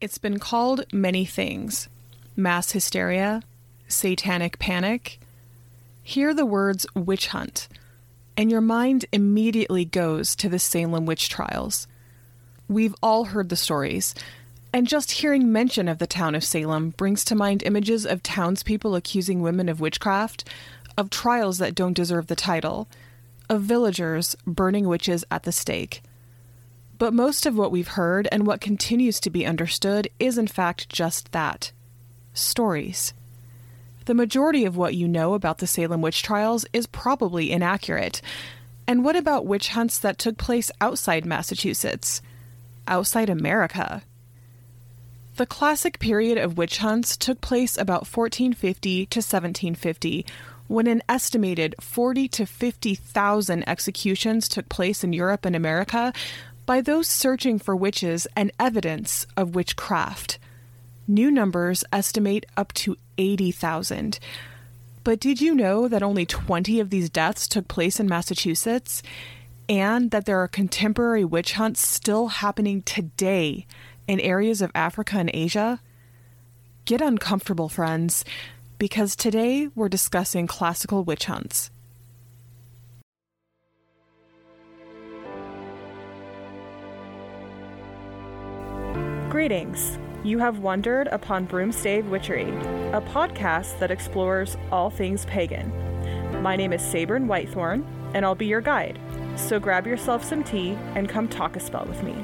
It's been called many things mass hysteria, satanic panic. Hear the words witch hunt, and your mind immediately goes to the Salem witch trials. We've all heard the stories, and just hearing mention of the town of Salem brings to mind images of townspeople accusing women of witchcraft, of trials that don't deserve the title, of villagers burning witches at the stake. But most of what we've heard and what continues to be understood is, in fact, just that stories. The majority of what you know about the Salem witch trials is probably inaccurate. And what about witch hunts that took place outside Massachusetts? Outside America? The classic period of witch hunts took place about 1450 to 1750, when an estimated 40 to 50,000 executions took place in Europe and America by those searching for witches and evidence of witchcraft. New numbers estimate up to 80,000. But did you know that only 20 of these deaths took place in Massachusetts? And that there are contemporary witch hunts still happening today in areas of Africa and Asia? Get uncomfortable, friends, because today we're discussing classical witch hunts. Greetings. You have wandered upon Broomstave Witchery, a podcast that explores all things pagan. My name is Sabrin Whitethorn, and I'll be your guide. So grab yourself some tea and come talk a spell with me.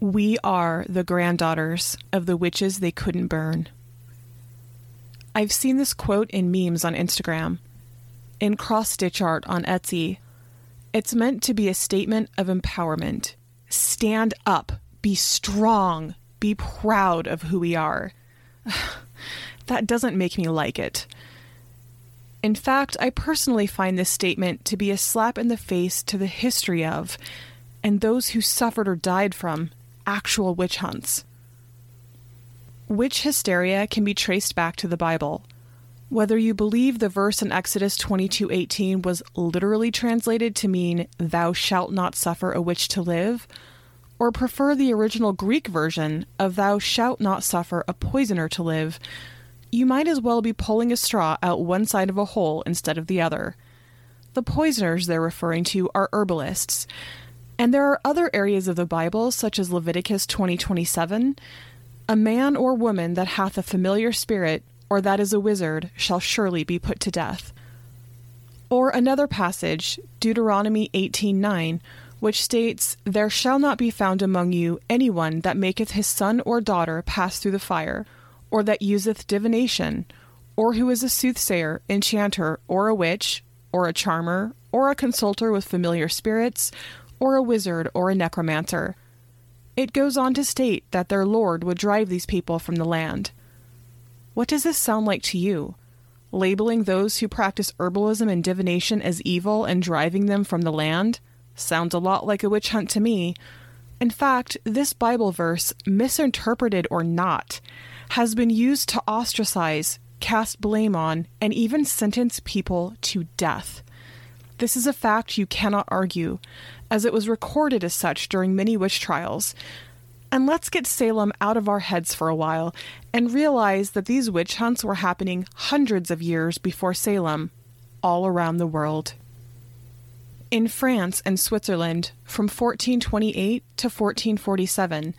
We are the granddaughters of the witches they couldn't burn. I've seen this quote in memes on Instagram, in cross stitch art on Etsy. It's meant to be a statement of empowerment. Stand up, be strong, be proud of who we are. that doesn't make me like it. In fact, I personally find this statement to be a slap in the face to the history of, and those who suffered or died from, actual witch hunts. Witch hysteria can be traced back to the Bible. Whether you believe the verse in Exodus 22:18 was literally translated to mean thou shalt not suffer a witch to live, or prefer the original Greek version of thou shalt not suffer a poisoner to live, you might as well be pulling a straw out one side of a hole instead of the other. The poisoners they're referring to are herbalists. And there are other areas of the Bible, such as Leviticus 20:27, a man or woman that hath a familiar spirit, or that is a wizard, shall surely be put to death. Or another passage, Deuteronomy 18:9, which states, There shall not be found among you any one that maketh his son or daughter pass through the fire, or that useth divination, or who is a soothsayer, enchanter, or a witch, or a charmer, or a consulter with familiar spirits, or a wizard, or a necromancer it goes on to state that their Lord would drive these people from the land. What does this sound like to you? Labeling those who practice herbalism and divination as evil and driving them from the land? Sounds a lot like a witch hunt to me. In fact, this Bible verse, misinterpreted or not, has been used to ostracize, cast blame on, and even sentence people to death. This is a fact you cannot argue, as it was recorded as such during many witch trials. And let's get Salem out of our heads for a while and realize that these witch hunts were happening hundreds of years before Salem, all around the world. In France and Switzerland, from 1428 to 1447,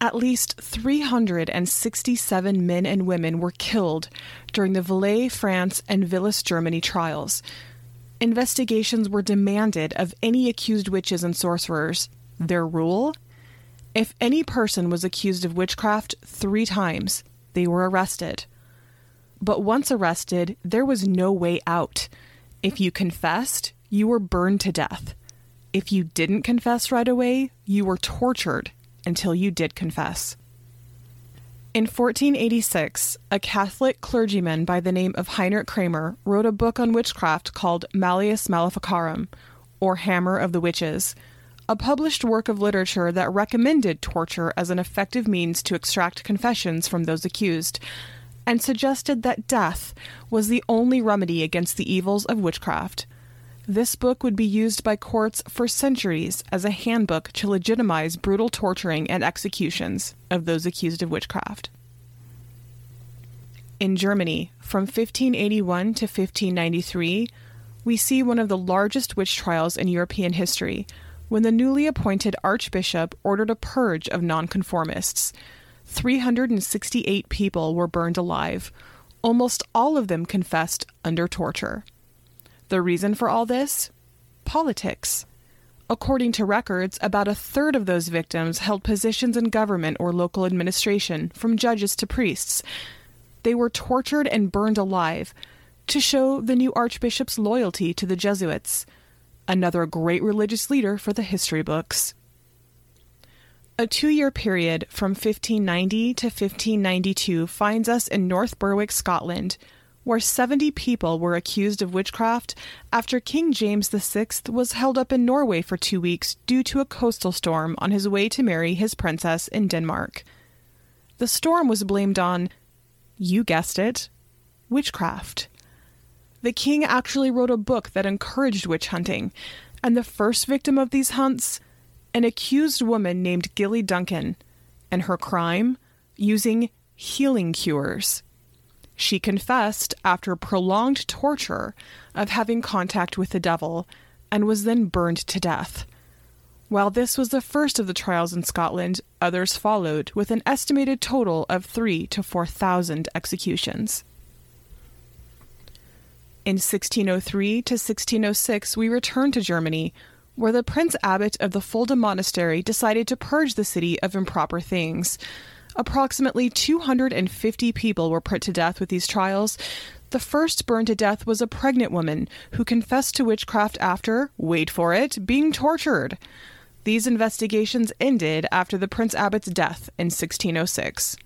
at least 367 men and women were killed during the Valais, France, and Villers, Germany trials, Investigations were demanded of any accused witches and sorcerers. Their rule? If any person was accused of witchcraft three times, they were arrested. But once arrested, there was no way out. If you confessed, you were burned to death. If you didn't confess right away, you were tortured until you did confess. In 1486, a Catholic clergyman by the name of Heinrich Kramer wrote a book on witchcraft called Malleus Maleficarum, or Hammer of the Witches, a published work of literature that recommended torture as an effective means to extract confessions from those accused, and suggested that death was the only remedy against the evils of witchcraft. This book would be used by courts for centuries as a handbook to legitimize brutal torturing and executions of those accused of witchcraft. In Germany, from 1581 to 1593, we see one of the largest witch trials in European history when the newly appointed archbishop ordered a purge of nonconformists. 368 people were burned alive. Almost all of them confessed under torture. The reason for all this? Politics. According to records, about a third of those victims held positions in government or local administration, from judges to priests. They were tortured and burned alive to show the new archbishop's loyalty to the Jesuits another great religious leader for the history books. A two year period from 1590 to 1592 finds us in North Berwick, Scotland, where 70 people were accused of witchcraft after King James VI was held up in Norway for two weeks due to a coastal storm on his way to marry his princess in Denmark. The storm was blamed on, you guessed it, witchcraft. The king actually wrote a book that encouraged witch hunting, and the first victim of these hunts, an accused woman named Gilly Duncan, and her crime, using healing cures. She confessed after prolonged torture of having contact with the devil and was then burned to death. While this was the first of the trials in Scotland, others followed, with an estimated total of three to four thousand executions. In 1603 to 1606, we return to Germany, where the Prince Abbot of the Fulda Monastery decided to purge the city of improper things. Approximately 250 people were put to death with these trials. The first burned to death was a pregnant woman who confessed to witchcraft after, wait for it, being tortured. These investigations ended after the Prince Abbot's death in 1606.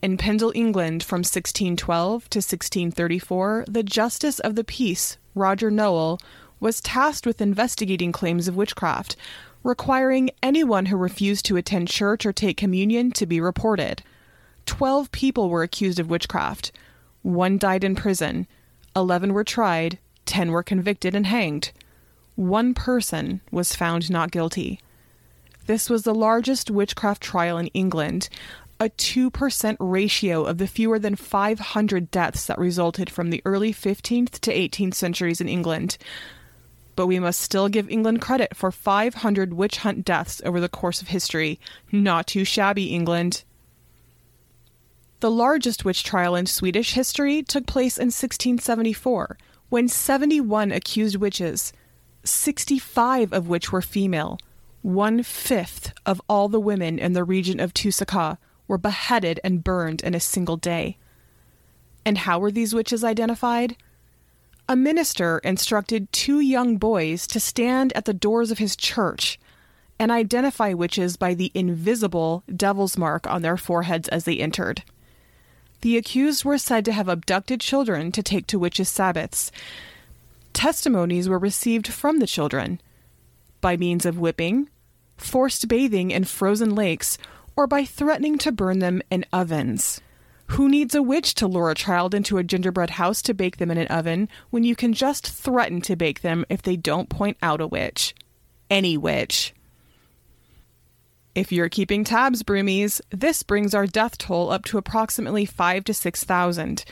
In Pendle, England, from 1612 to 1634, the Justice of the Peace, Roger Nowell, was tasked with investigating claims of witchcraft, requiring anyone who refused to attend church or take communion to be reported. Twelve people were accused of witchcraft. One died in prison. Eleven were tried. Ten were convicted and hanged. One person was found not guilty. This was the largest witchcraft trial in England, a 2% ratio of the fewer than 500 deaths that resulted from the early 15th to 18th centuries in England. But we must still give England credit for 500 witch hunt deaths over the course of history. Not too shabby, England. The largest witch trial in Swedish history took place in 1674, when 71 accused witches, 65 of which were female, one fifth of all the women in the region of Torsåker, were beheaded and burned in a single day. And how were these witches identified? A minister instructed two young boys to stand at the doors of his church and identify witches by the invisible devil's mark on their foreheads as they entered. The accused were said to have abducted children to take to witches' sabbaths. Testimonies were received from the children by means of whipping, forced bathing in frozen lakes, or by threatening to burn them in ovens. Who needs a witch to lure a child into a gingerbread house to bake them in an oven when you can just threaten to bake them if they don't point out a witch? Any witch. If you're keeping tabs, Broomies, this brings our death toll up to approximately 5 to 6,000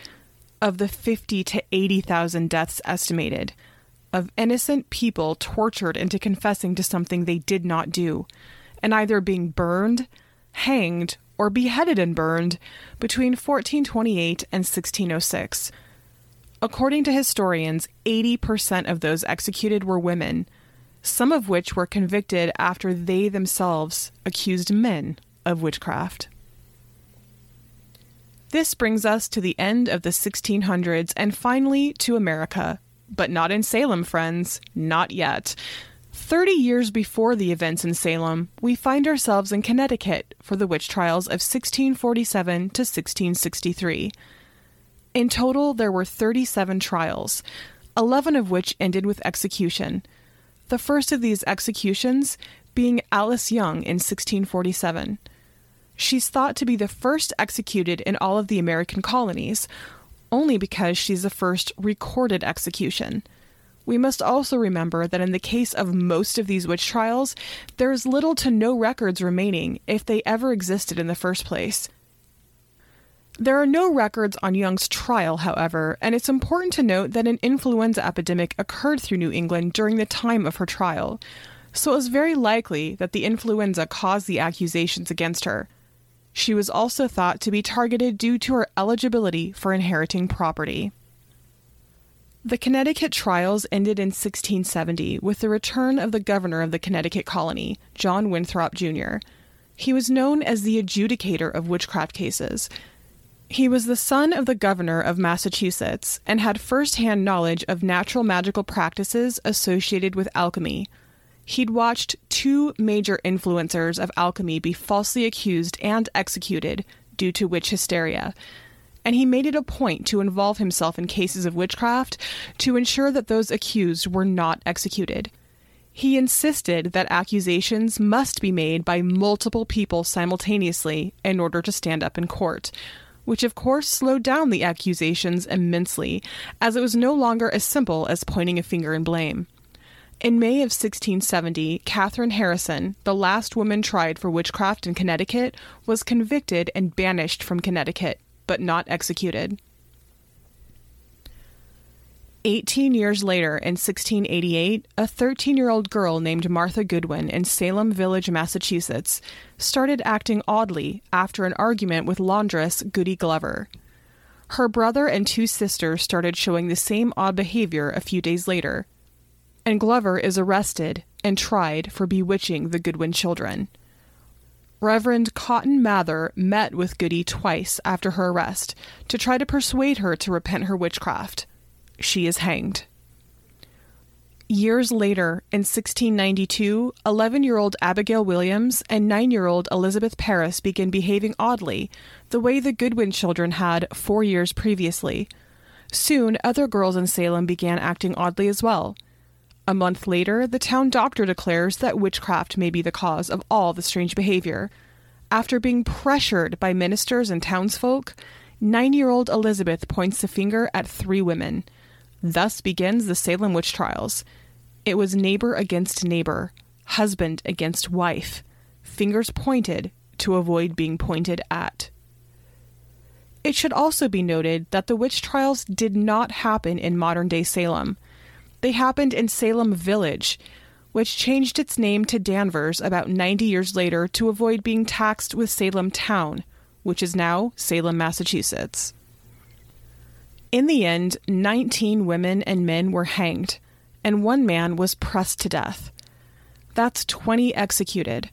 of the 50 to 80,000 deaths estimated of innocent people tortured into confessing to something they did not do and either being burned, hanged, or beheaded and burned between 1428 and 1606. According to historians, 80% of those executed were women, some of which were convicted after they themselves accused men of witchcraft. This brings us to the end of the 1600s and finally to America. But not in Salem, friends. Not yet. 30 years before the events in Salem, we find ourselves in Connecticut for the witch trials of 1647 to 1663. In total, there were 37 trials, 11 of which ended with execution. The first of these executions being Alice Young in 1647. she's thought to be the first executed in all of the American colonies, only because she's the first recorded execution. We must also remember that in the case of most of these witch trials, there is little to no records remaining if they ever existed in the first place. There are no records on Young's trial, however, and it's important to note that an influenza epidemic occurred through New England during the time of her trial, so it was very likely that the influenza caused the accusations against her. She was also thought to be targeted due to her eligibility for inheriting property. The Connecticut trials ended in 1670 with the return of the governor of the Connecticut colony, John Winthrop Jr. He was known as the adjudicator of witchcraft cases. He was the son of the governor of Massachusetts and had firsthand knowledge of natural magical practices associated with alchemy. He'd watched two major influencers of alchemy be falsely accused and executed due to witch hysteria and he made it a point to involve himself in cases of witchcraft to ensure that those accused were not executed. He insisted that accusations must be made by multiple people simultaneously in order to stand up in court, which of course slowed down the accusations immensely, as it was no longer as simple as pointing a finger and blame. In May of 1670, Catherine Harrison, the last woman tried for witchcraft in Connecticut, was convicted and banished from Connecticut but not executed. Eighteen years later, in 1688, a 13 year old girl named Martha Goodwin in Salem Village, Massachusetts, started acting oddly after an argument with laundress Goody Glover. Her brother and two sisters started showing the same odd behavior a few days later, and Glover is arrested and tried for bewitching the Goodwin children. Reverend Cotton Mather met with Goody twice after her arrest to try to persuade her to repent her witchcraft. She is hanged. Years later, in 1692, 11 year old Abigail Williams and 9 year old Elizabeth Parris begin behaving oddly, the way the Goodwin children had four years previously. Soon, other girls in Salem began acting oddly as well. A month later, the town doctor declares that witchcraft may be the cause of all the strange behavior. After being pressured by ministers and townsfolk, nine year old Elizabeth points the finger at three women. Thus begins the Salem witch trials. It was neighbor against neighbor, husband against wife, fingers pointed to avoid being pointed at. It should also be noted that the witch trials did not happen in modern day Salem. They happened in Salem Village, which changed its name to Danvers about 90 years later to avoid being taxed with Salem Town, which is now Salem, Massachusetts. In the end, 19 women and men were hanged, and one man was pressed to death. That's 20 executed.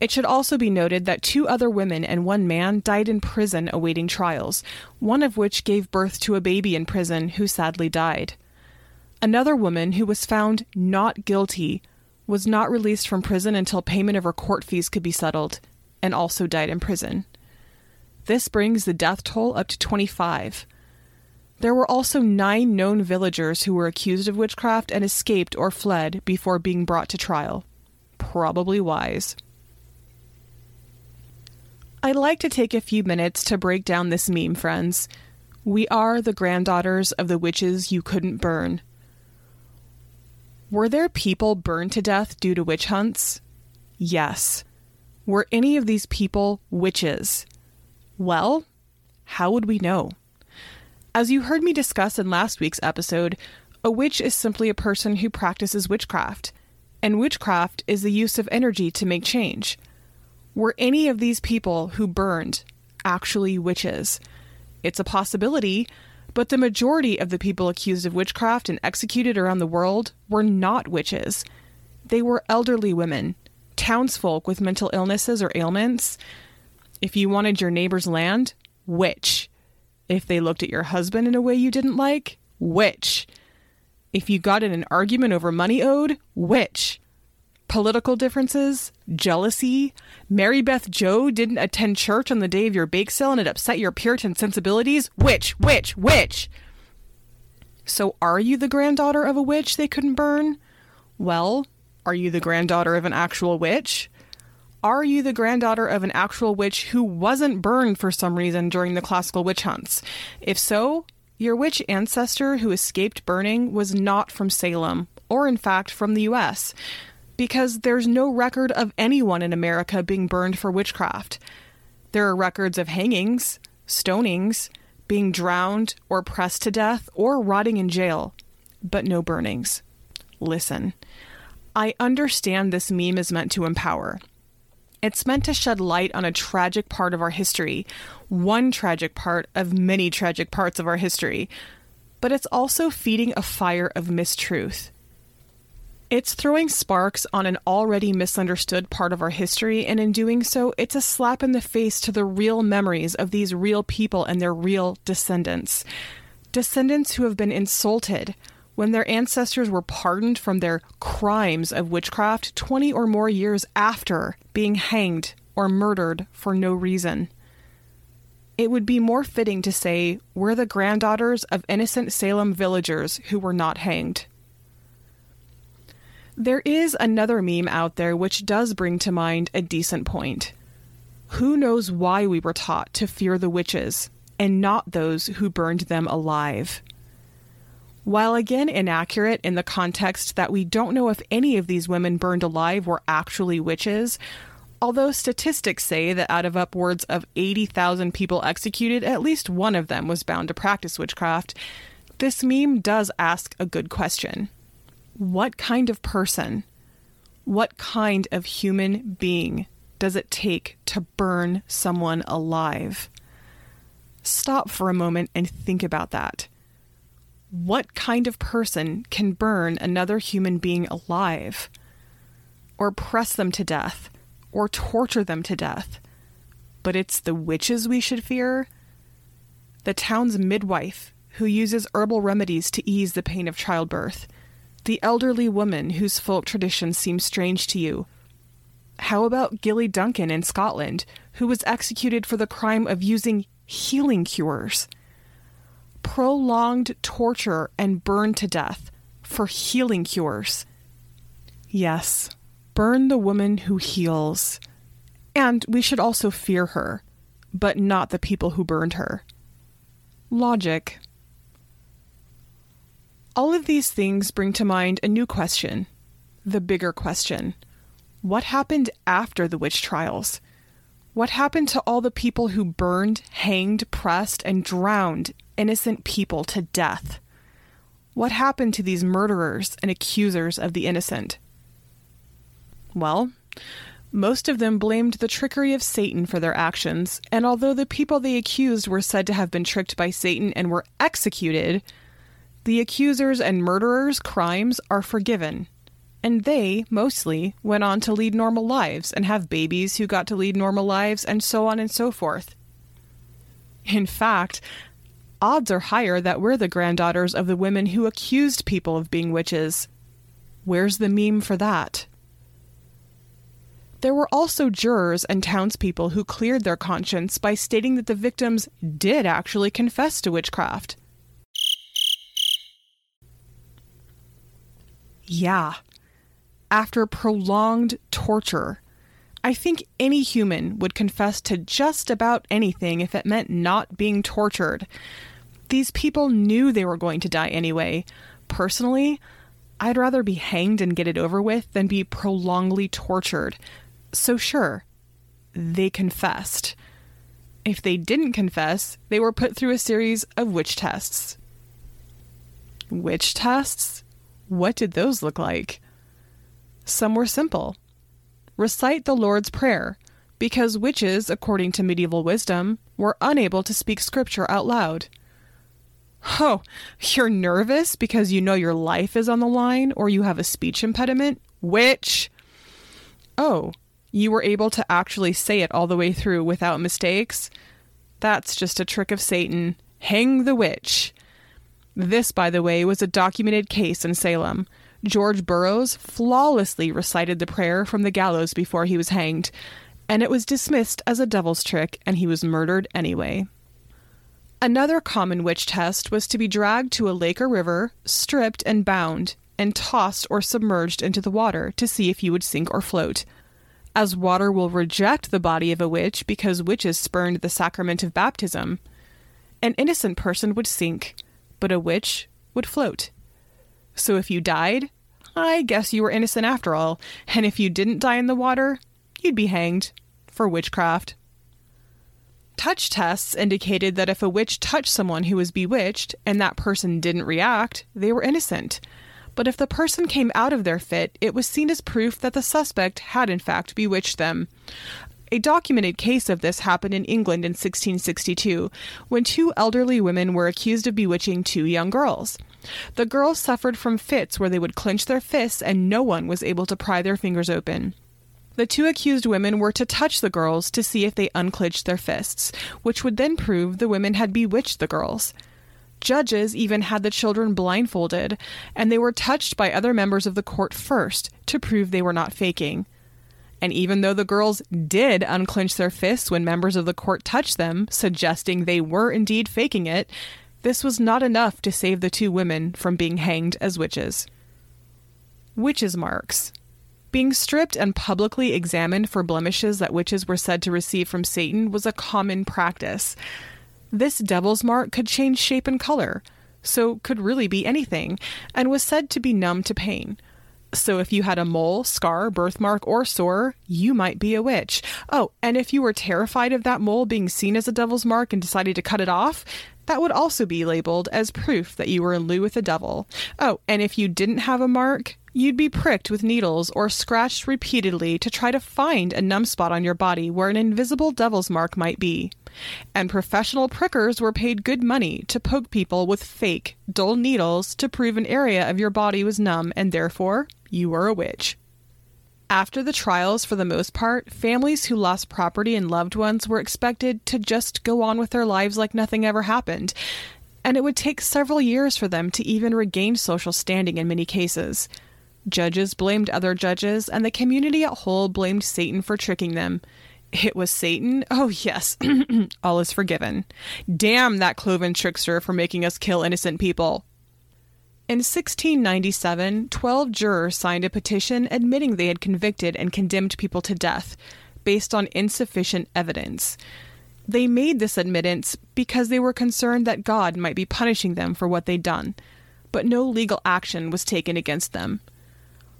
It should also be noted that two other women and one man died in prison awaiting trials, one of which gave birth to a baby in prison who sadly died. Another woman who was found not guilty was not released from prison until payment of her court fees could be settled, and also died in prison. This brings the death toll up to 25. There were also nine known villagers who were accused of witchcraft and escaped or fled before being brought to trial. Probably wise. I'd like to take a few minutes to break down this meme, friends. We are the granddaughters of the witches you couldn't burn. Were there people burned to death due to witch hunts? Yes. Were any of these people witches? Well, how would we know? As you heard me discuss in last week's episode, a witch is simply a person who practices witchcraft, and witchcraft is the use of energy to make change. Were any of these people who burned actually witches? It's a possibility, but the majority of the people accused of witchcraft and executed around the world were not witches. They were elderly women, townsfolk with mental illnesses or ailments. If you wanted your neighbor's land, witch. If they looked at your husband in a way you didn't like, witch. If you got in an argument over money owed, witch political differences, jealousy. Mary Beth Joe didn't attend church on the day of your bake sale and it upset your Puritan sensibilities. Witch, witch, witch. So, are you the granddaughter of a witch they couldn't burn? Well, are you the granddaughter of an actual witch? Are you the granddaughter of an actual witch who wasn't burned for some reason during the classical witch hunts? If so, your witch ancestor who escaped burning was not from Salem, or in fact from the US, because there's no record of anyone in America being burned for witchcraft. There are records of hangings, stonings, being drowned or pressed to death or rotting in jail, but no burnings. Listen, I understand this meme is meant to empower. It's meant to shed light on a tragic part of our history, one tragic part of many tragic parts of our history, but it's also feeding a fire of mistruth. It's throwing sparks on an already misunderstood part of our history, and in doing so, it's a slap in the face to the real memories of these real people and their real descendants. Descendants who have been insulted when their ancestors were pardoned from their crimes of witchcraft 20 or more years after being hanged or murdered for no reason. It would be more fitting to say we're the granddaughters of innocent Salem villagers who were not hanged. There is another meme out there which does bring to mind a decent point. Who knows why we were taught to fear the witches and not those who burned them alive? While again inaccurate in the context that we don't know if any of these women burned alive were actually witches, although statistics say that out of upwards of 80,000 people executed, at least one of them was bound to practice witchcraft, this meme does ask a good question what kind of person, what kind of human being does it take to burn someone alive? Stop for a moment and think about that. What kind of person can burn another human being alive? Or press them to death? Or torture them to death? But it's the witches we should fear? The town's midwife, who uses herbal remedies to ease the pain of childbirth the elderly woman whose folk traditions seem strange to you? How about Gilly Duncan in Scotland, who was executed for the crime of using healing cures? Prolonged torture and burned to death for healing cures. Yes, burn the woman who heals. And we should also fear her, but not the people who burned her. Logic. All of these things bring to mind a new question the bigger question. What happened after the witch trials? What happened to all the people who burned, hanged, pressed, and drowned innocent people to death? What happened to these murderers and accusers of the innocent? Well, most of them blamed the trickery of Satan for their actions, and although the people they accused were said to have been tricked by Satan and were executed, the accusers and murderers' crimes are forgiven, and they, mostly, went on to lead normal lives and have babies who got to lead normal lives, and so on and so forth. In fact, odds are higher that we're the granddaughters of the women who accused people of being witches. Where's the meme for that? There were also jurors and townspeople who cleared their conscience by stating that the victims did actually confess to witchcraft. Yeah. After prolonged torture, I think any human would confess to just about anything if it meant not being tortured. These people knew they were going to die anyway. Personally, I'd rather be hanged and get it over with than be prolongedly tortured. So, sure, they confessed. If they didn't confess, they were put through a series of witch tests. Witch tests? What did those look like? Some were simple. Recite the Lord's Prayer, because witches, according to medieval wisdom, were unable to speak scripture out loud. Oh, you're nervous because you know your life is on the line or you have a speech impediment? Witch! Oh, you were able to actually say it all the way through without mistakes? That's just a trick of Satan. Hang the witch. This, by the way, was a documented case in Salem. George Burroughs flawlessly recited the prayer from the gallows before he was hanged, and it was dismissed as a devil's trick, and he was murdered anyway. Another common witch test was to be dragged to a lake or river, stripped and bound, and tossed or submerged into the water to see if you would sink or float. as water will reject the body of a witch because witches spurned the sacrament of baptism. An innocent person would sink, but a witch would float. So if you died, I guess you were innocent after all, and if you didn't die in the water, you'd be hanged for witchcraft. Touch tests indicated that if a witch touched someone who was bewitched and that person didn't react, they were innocent. But if the person came out of their fit, it was seen as proof that the suspect had in fact bewitched them. A documented case of this happened in England in 1662 when two elderly women were accused of bewitching two young girls. The girls suffered from fits where they would clench their fists and no one was able to pry their fingers open. The two accused women were to touch the girls to see if they unclenched their fists, which would then prove the women had bewitched the girls. Judges even had the children blindfolded, and they were touched by other members of the court first to prove they were not faking. And even though the girls did unclench their fists when members of the court touched them, suggesting they were indeed faking it, this was not enough to save the two women from being hanged as witches. Witches' marks. Being stripped and publicly examined for blemishes that witches were said to receive from Satan was a common practice. This devil's mark could change shape and color, so could really be anything, and was said to be numb to pain. So if you had a mole, scar, birthmark, or sore, you might be a witch. Oh, and if you were terrified of that mole being seen as a devil's mark and decided to cut it off, that would also be labeled as proof that you were in lieu with the devil. Oh, and if you didn't have a mark, You'd be pricked with needles or scratched repeatedly to try to find a numb spot on your body where an invisible devil's mark might be. And professional prickers were paid good money to poke people with fake, dull needles to prove an area of your body was numb and therefore you were a witch. After the trials, for the most part, families who lost property and loved ones were expected to just go on with their lives like nothing ever happened, and it would take several years for them to even regain social standing in many cases. Judges blamed other judges, and the community at whole blamed Satan for tricking them. It was Satan? Oh, yes. All is forgiven. Damn that cloven trickster for making us kill innocent people. In 1697, 12 jurors signed a petition admitting they had convicted and condemned people to death based on insufficient evidence. They made this admittance because they were concerned that God might be punishing them for what they'd done, but no legal action was taken against them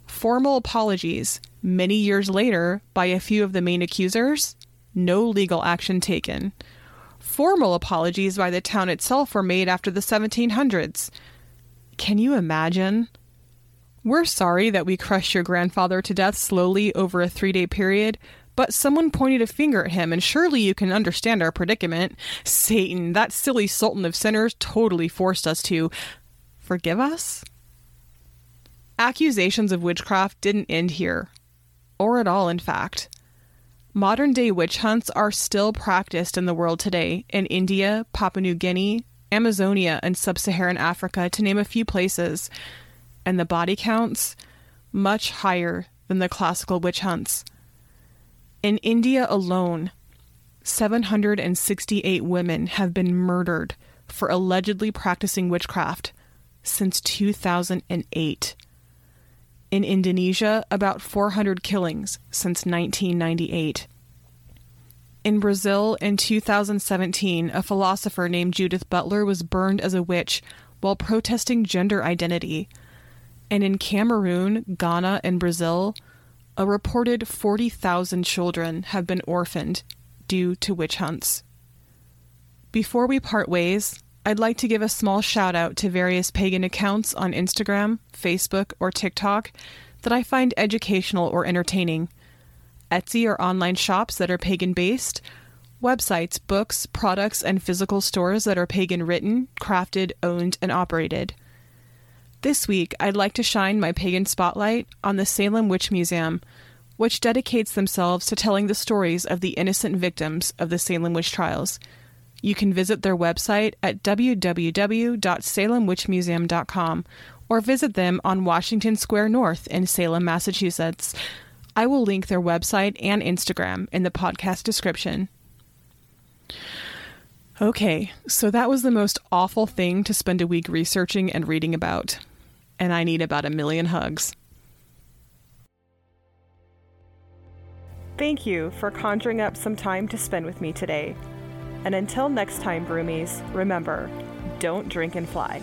formal apologies many years later by a few of the main accusers, no legal action taken. Formal apologies by the town itself were made after the 1700s. Can you imagine? We're sorry that we crushed your grandfather to death slowly over a three day period, but someone pointed a finger at him, and surely you can understand our predicament. Satan, that silly sultan of sinners, totally forced us to. Forgive us? Accusations of witchcraft didn't end here, or at all, in fact. Modern day witch hunts are still practiced in the world today in India, Papua New Guinea, Amazonia, and sub Saharan Africa, to name a few places, and the body counts much higher than the classical witch hunts. In India alone, 768 women have been murdered for allegedly practicing witchcraft since 2008 in Indonesia, about 400 killings since 1998. In Brazil, in 2017, a philosopher named Judith Butler was burned as a witch while protesting gender identity. And in Cameroon, Ghana, and Brazil, a reported 40,000 children have been orphaned due to witch hunts. Before we part ways, I'd like to give a small shout out to various pagan accounts on Instagram, Facebook, or TikTok that I find educational or entertaining. Etsy or online shops that are pagan based, websites, books, products, and physical stores that are pagan written, crafted, owned, and operated. This week, I'd like to shine my pagan spotlight on the Salem Witch Museum, which dedicates themselves to telling the stories of the innocent victims of the Salem witch trials. You can visit their website at www.salemwitchmuseum.com or visit them on Washington Square North in Salem, Massachusetts. I will link their website and Instagram in the podcast description. Okay, so that was the most awful thing to spend a week researching and reading about. And I need about a million hugs. Thank you for conjuring up some time to spend with me today. And until next time, Broomies, remember don't drink and fly.